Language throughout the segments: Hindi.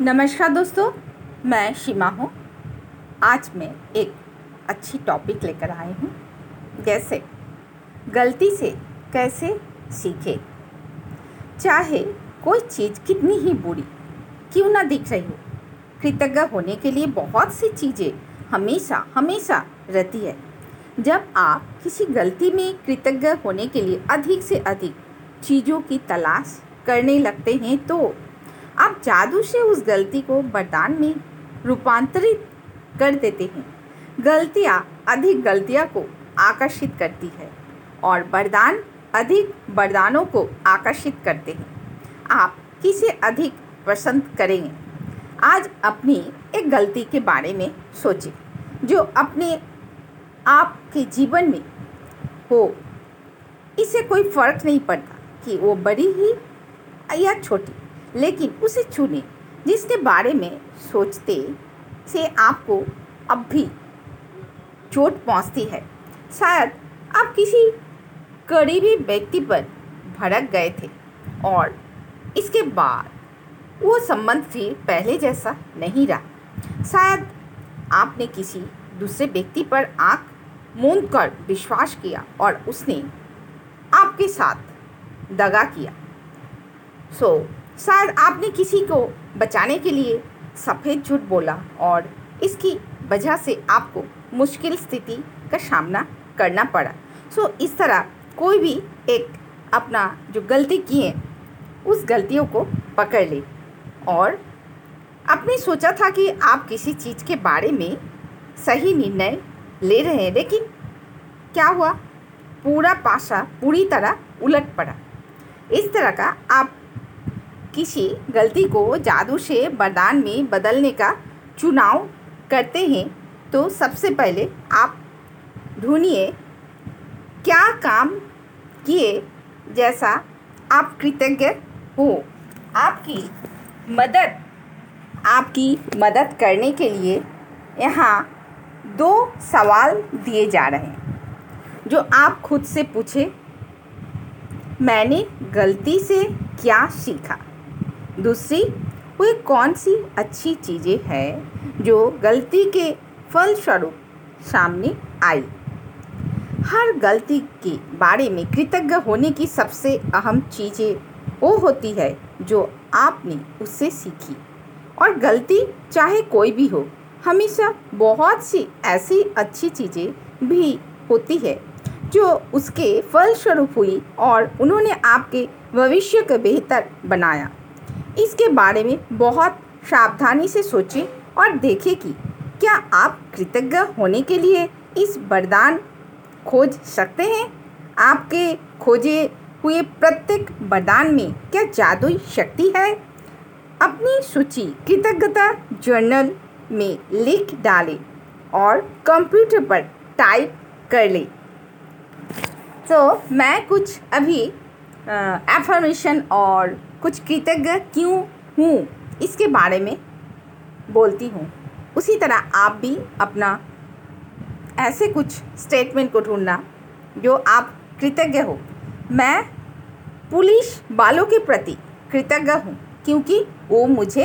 नमस्कार दोस्तों, मैं शिमा हूँ। आज मैं एक अच्छी टॉपिक लेकर आई हूँ, जैसे गलती से कैसे सीखे। चाहे कोई चीज़ कितनी ही बुरी क्यों ना दिख रही हो, कृतज्ञ होने के लिए बहुत सी चीज़ें हमेशा हमेशा रहती है। जब आप किसी गलती में कृतज्ञ होने के लिए अधिक से अधिक चीज़ों की तलाश करने लगते हैं तो आप जादू से उस गलती को वरदान में रूपांतरित कर देते हैं। गलतियाँ अधिक गलतियाँ को आकर्षित करती है और वरदान अधिक वरदानों को आकर्षित करते हैं। आप किसे अधिक पसंद करेंगे? आज अपनी एक गलती के बारे में सोचें जो अपने आपके जीवन में हो। इससे कोई फ़र्क नहीं पड़ता कि वो बड़ी ही या छोटी। लेकिन उसे चुने जिसके बारे में सोचते से आपको अब भी चोट पहुँचती है। शायद आप किसी करीबी व्यक्ति पर भड़क गए थे और इसके बाद वो संबंध फिर पहले जैसा नहीं रहा। शायद आपने किसी दूसरे व्यक्ति पर आँख मूंद कर विश्वास किया और उसने आपके साथ दगा किया। सो so, शायद आपने किसी को बचाने के लिए सफ़ेद झूठ बोला और इसकी वजह से आपको मुश्किल स्थिति का सामना करना पड़ा। सो so, इस तरह कोई भी एक अपना जो गलती किए उस गलतियों को पकड़ ले और आपने सोचा था कि आप किसी चीज़ के बारे में सही निर्णय ले रहे हैं लेकिन क्या हुआ? पूरा पासा पूरी तरह उलट पड़ा। इस तरह का आप किसी गलती को जादू से वरदान में बदलने का चुनाव करते हैं तो सबसे पहले आप ढूंढिए, क्या काम किए जैसा आप कृतज्ञ हो। आपकी मदद आपकी मदद करने के लिए यहाँ दो सवाल दिए जा रहे हैं, जो आप खुद से पूछे। मैंने गलती से क्या सीखा? दूसरी, वे कौन सी अच्छी चीज़ें हैं जो गलती के फलस्वरूप सामने आई? हर गलती के बारे में कृतज्ञ होने की सबसे अहम चीज़ें वो होती है जो आपने उससे सीखी। और गलती चाहे कोई भी हो, हमेशा बहुत सी ऐसी अच्छी चीज़ें भी होती है जो उसके फलस्वरूप हुई और उन्होंने आपके भविष्य को बेहतर बनाया। इसके बारे में बहुत सावधानी से सोचें और देखें कि क्या आप कृतज्ञ होने के लिए इस वरदान खोज सकते हैं। आपके खोजे हुए प्रत्येक वरदान में क्या जादुई शक्ति है? अपनी सूची कृतज्ञता जर्नल में लिख डालें और कंप्यूटर पर टाइप कर लें। तो मैं कुछ अभी एफर्मेशन और कुछ कृतज्ञ क्यों हूँ? इसके बारे में बोलती हूँ। उसी तरह आप भी अपना ऐसे कुछ स्टेटमेंट को ढूंढना जो आप कृतज्ञ हो। मैं पुलिस वालों के प्रति कृतज्ञ हूँ क्योंकि वो मुझे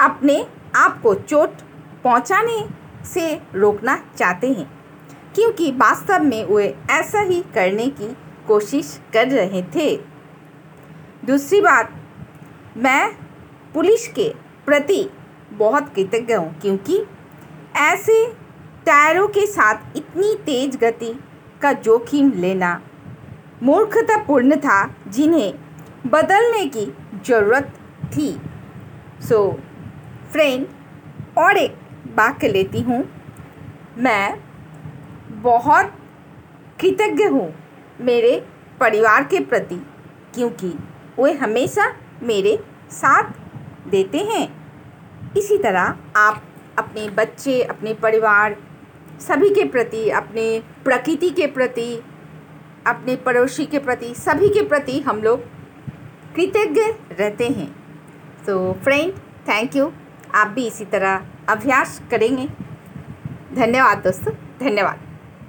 अपने आप को चोट पहुँचाने से रोकना चाहते हैं, क्योंकि वास्तव में वे ऐसा ही करने की कोशिश कर रहे थे। दूसरी बात मैं पुलिस के प्रति बहुत कृतज्ञ हूँ क्योंकि ऐसे टायरों के साथ इतनी तेज़ गति का जोखिम लेना मूर्खतापूर्ण था जिन्हें बदलने की ज़रूरत थी। सो so, फ्रेंड और एक वाक्य लेती हूँ। मैं बहुत कृतज्ञ हूँ मेरे परिवार के प्रति क्योंकि वे हमेशा मेरे साथ देते हैं। इसी तरह आप अपने बच्चे, अपने परिवार, सभी के प्रति, अपने प्रकृति के प्रति, अपने पड़ोसी के प्रति, सभी के प्रति हम लोग कृतज्ञ रहते हैं। तो फ्रेंड थैंक यू आप भी इसी तरह अभ्यास करेंगे। धन्यवाद दोस्तों, धन्यवाद।